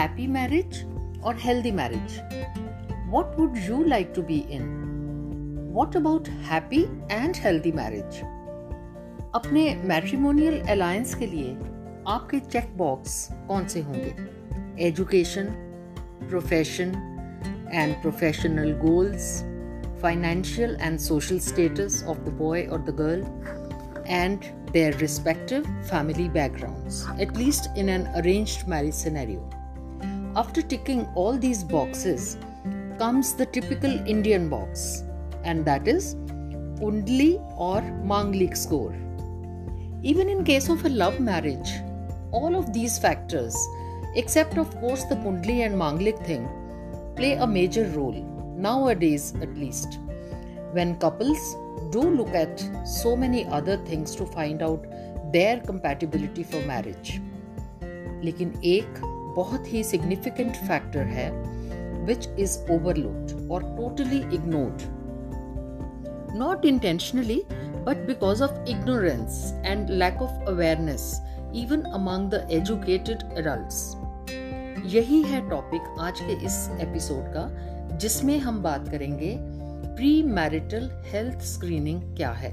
happy marriage or healthy marriage? What would you like to be in? What about happy and healthy marriage? अपने matrimonial alliance के लिए आपके check box कौन से होंगे education profession and professional goals financial and social status of the boy or the girl, and their respective family backgrounds, at least in an arranged marriage scenario. After ticking all these boxes comes the typical Indian box, and that is Kundli or Manglik score. Even in case of a love marriage, all of these factors, except of course the Kundli and Manglik thing, play a major role, nowadays at least, when couples do look at so many other things to find out their compatibility for marriage. लेकिन एक बहुत ही significant factor है which is overlooked और totally ignored not intentionally but because of ignorance and lack of awareness, even among the educated adults. यही है topic आज के इस एपिसोड का, जिसमें हम बात करेंगे प्री मैरिटल हेल्थ स्क्रीनिंग क्या है?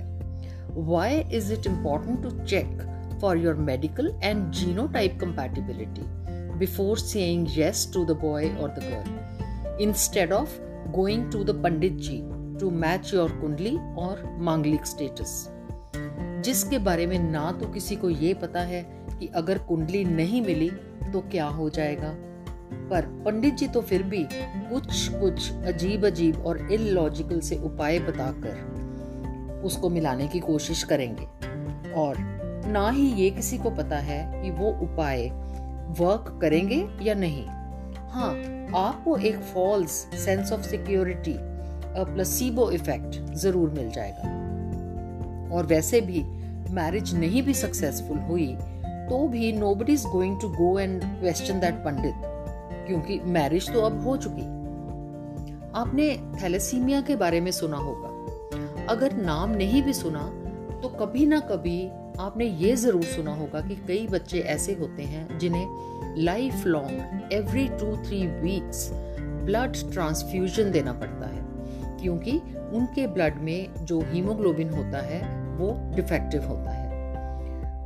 Why is it important to check for your medical and genotype compatibility saying yes to the boy और the girl instead of going to the pandit ji to match your kundli और मांगलिक status जिसके बारे में ना तो किसी को ये पता है कि अगर कुंडली नहीं मिली तो क्या हो जाएगा? पर पंडित जी तो फिर भी कुछ कुछ अजीब अजीब और इलॉजिकल से उपाय बताकर उसको मिलाने की कोशिश करेंगे। और ना ही ये किसी को पता है कि वो उपाय वर्क करेंगे या नहीं? हाँ आपको एक false sense of security placebo effect ज़रूर मिल जाएगा। और वैसे भी मैरिज नहीं भी सक्सेसफुल हुई तो भी nobody is going to go and question that pandit, क्योंकि मैरिज तो अब हो चुकी। आपने थैलेसीमिया के बारे में सुना होगा। अगर नाम नहीं भी सुना तो कभी ना कभी आपने ये ज़रूर सुना होगा कि कई बच्चे ऐसे होते हैं जिन्हें lifelong every two three weeks blood transfusion देना पड़ता है। क्योंकि उनके ब्लड में जो हीमोग्लोबिन होता है, वो डिफेक्टिव होता है।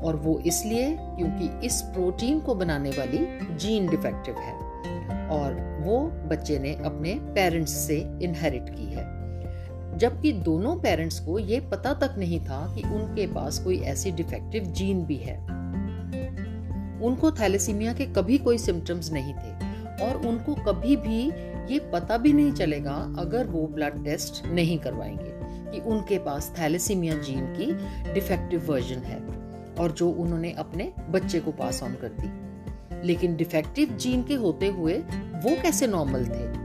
और वो इसलिए क्योंकि इस प्रोटीन को बनाने वाली जीन डिफेक्टिव है। और वो बच्चे ने अपने पेरेंट्स से इनहेरिट की है। जबकि दोनों पेरेंट्स को ये पता तक नहीं था कि उनके पास कोई ऐसी डिफेक्टिव जीन भी है। उनको थैलेसीमिया के कभी कोई सिम्टम्स नहीं थे और उनको कभी भी ये पता भी नहीं चलेगा अगर वो ब्लड टेस्ट नहीं करवाएँगे कि उनके पास थैलेसीमिया जीन की डिफेक्टिव वर्जन है और जो उन्होंने अपने बच्चे को पास ऑन कर दी। लेकिन डिफेक्टिव जीन के होते हुए वो कैसे नॉर्मल थे?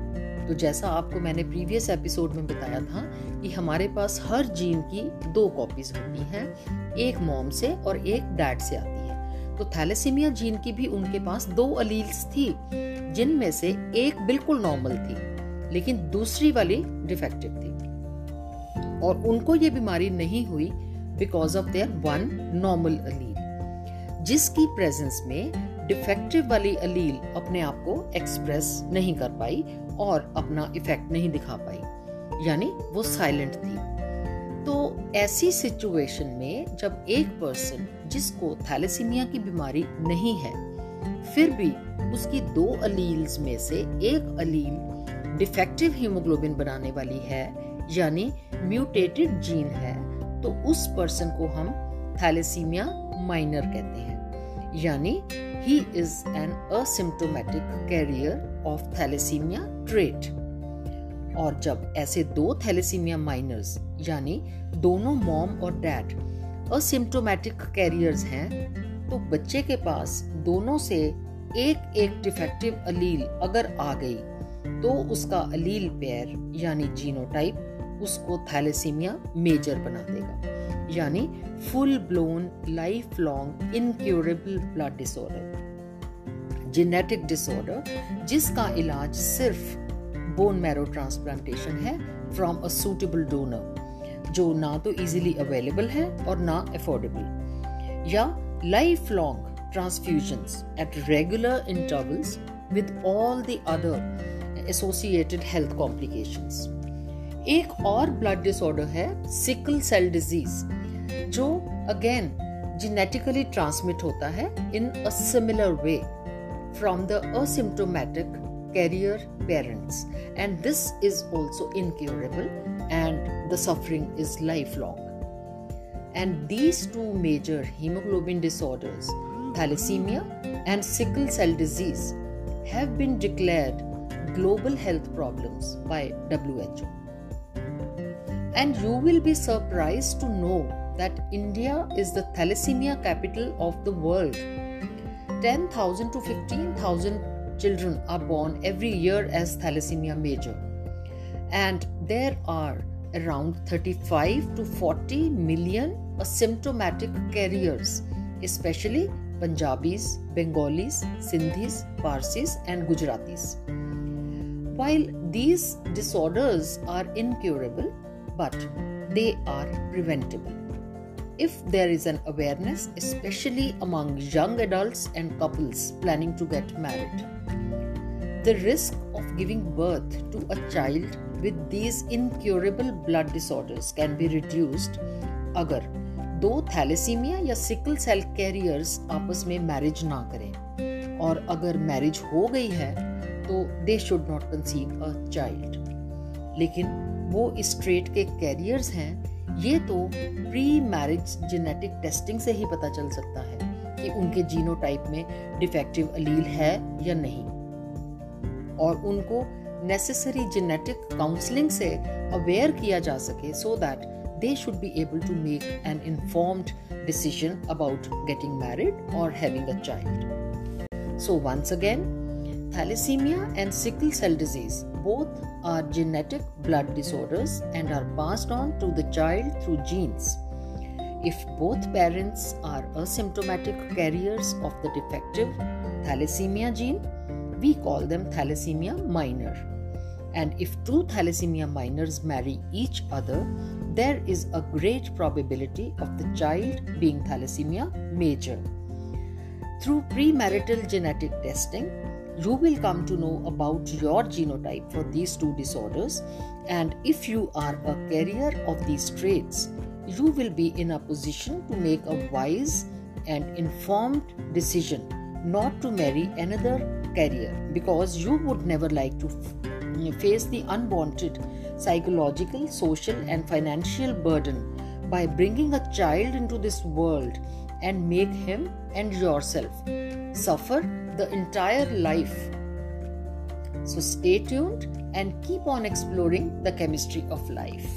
तो जैसा आपको मैंने प्रीवियस एपिसोड में बताया था कि हमारे पास हर जीन की दो कॉपीज होती हैं, एक मॉम से और एक डैड से आती है। तो थैलेसीमिया जीन की भी उनके पास दो अलील्स थी, जिनमें से एक बिल्कुल नॉर्मल थी, लेकिन दूसरी वाली डिफेक्टिव थी। और उनको ये बीमारी नहीं हुई because of their one normal allele जिसकी प्रेजेंस में डिफेक्टिव वाली अलील अपने आप को एक्सप्रेस नहीं कर पाई और अपना इफ़ेक्ट नहीं दिखा पाई। यानी वो साइलेंट थी। तो ऐसी सिचुएशन में जब एक पर्सन जिसको थैलेसीमिया की बीमारी नहीं है, फिर भी उसकी दो अलील्स में से एक अलील डिफेक्टिव हीमोग्लोबिन बनाने वाली है, यानी म्यूटेटेड जीन है तो उस पर्सन को हम थैलेसीमिया माइनर कहते हैं। यानी he is an asymptomatic carrier of thalassemia trait और जब ऐसे दो थैलेसीमिया माइनर्स यानी दोनों मॉम और डैड असिम्टोमेटिक कैरियर्स हैं तो बच्चे के पास दोनों से एक एक डिफेक्टिव अलील अगर आ गई तो उसका अलील पेयर यानी जीनोटाइप उसको थैलेसीमिया मेजर बना देगा, यानी full blown lifelong incurable blood disorder genetic disorder जिसका इलाज सिर्फ़ बोन मैरो ट्रांसप्लांटेशन है फ्रॉम अ सूटेबल डोनर जो ना तो इजीली अवेलेबल है और ना अफोर्डेबल या lifelong transfusions at regular intervals with all the other associated health complications. एक और ब्लड डिसऑर्डर है सिकल सेल डिज़ीज़ जो अगेन जीनेटिकली ट्रांसमिट होता है in a similar way from the asymptomatic carrier parents and this is also incurable and the suffering is lifelong and these two major haemoglobin disorders thalassemia and sickle cell disease have been declare global health problems by W and you will be surprised to know that India is the thalassemia capital of the world. 10,000 to 15,000 children are born every year as thalassemia major. And there are around 35 to 40 million asymptomatic carriers, especially Punjabis, Bengalis, Sindhis, Parsis, and Gujaratis. While these disorders are incurable, but they are preventable if there is an awareness, especially among young adults and couples planning to get married. The risk of giving birth to a child with these incurable blood disorders can be reduced अगर दो thalassaemia या sickle cell carriers आपस में marriage ना करें और अगर marriage हो गई है तो they should not conceive a child लेकिन वो इस ट्रेट के कैरियर्स हैं, ये तो प्री मैरिज जेनेटिक टेस्टिंग से ही पता चल सकता है कि उनके जीनोटाइप में डिफेक्टिव अलील है या नहीं। और उनको नेसेसरी जेनेटिक काउंसलिंग से अवेयर किया जा सके so that they should be able to make an informed decision about getting married और having a child so once again Thalassemia and sickle cell disease both are genetic blood disorders and are passed on to the child through genes. If both parents are asymptomatic carriers of the defective thalassemia gene, we call them thalassemia minor. And if two thalassemia minors marry each other, there is a great probability of the child being thalassemia major. Through premarital genetic testing, you will come to know about your genotype for these two disorders. And if you are a carrier of these traits, you will be in a position to make a wise and informed decision not to marry another carrier because you would never like to f- face the unwanted psychological, social, and financial burden by bringing a child into this world and make him and yourself suffer the entire life. So stay tuned and keep on exploring the chemistry of life.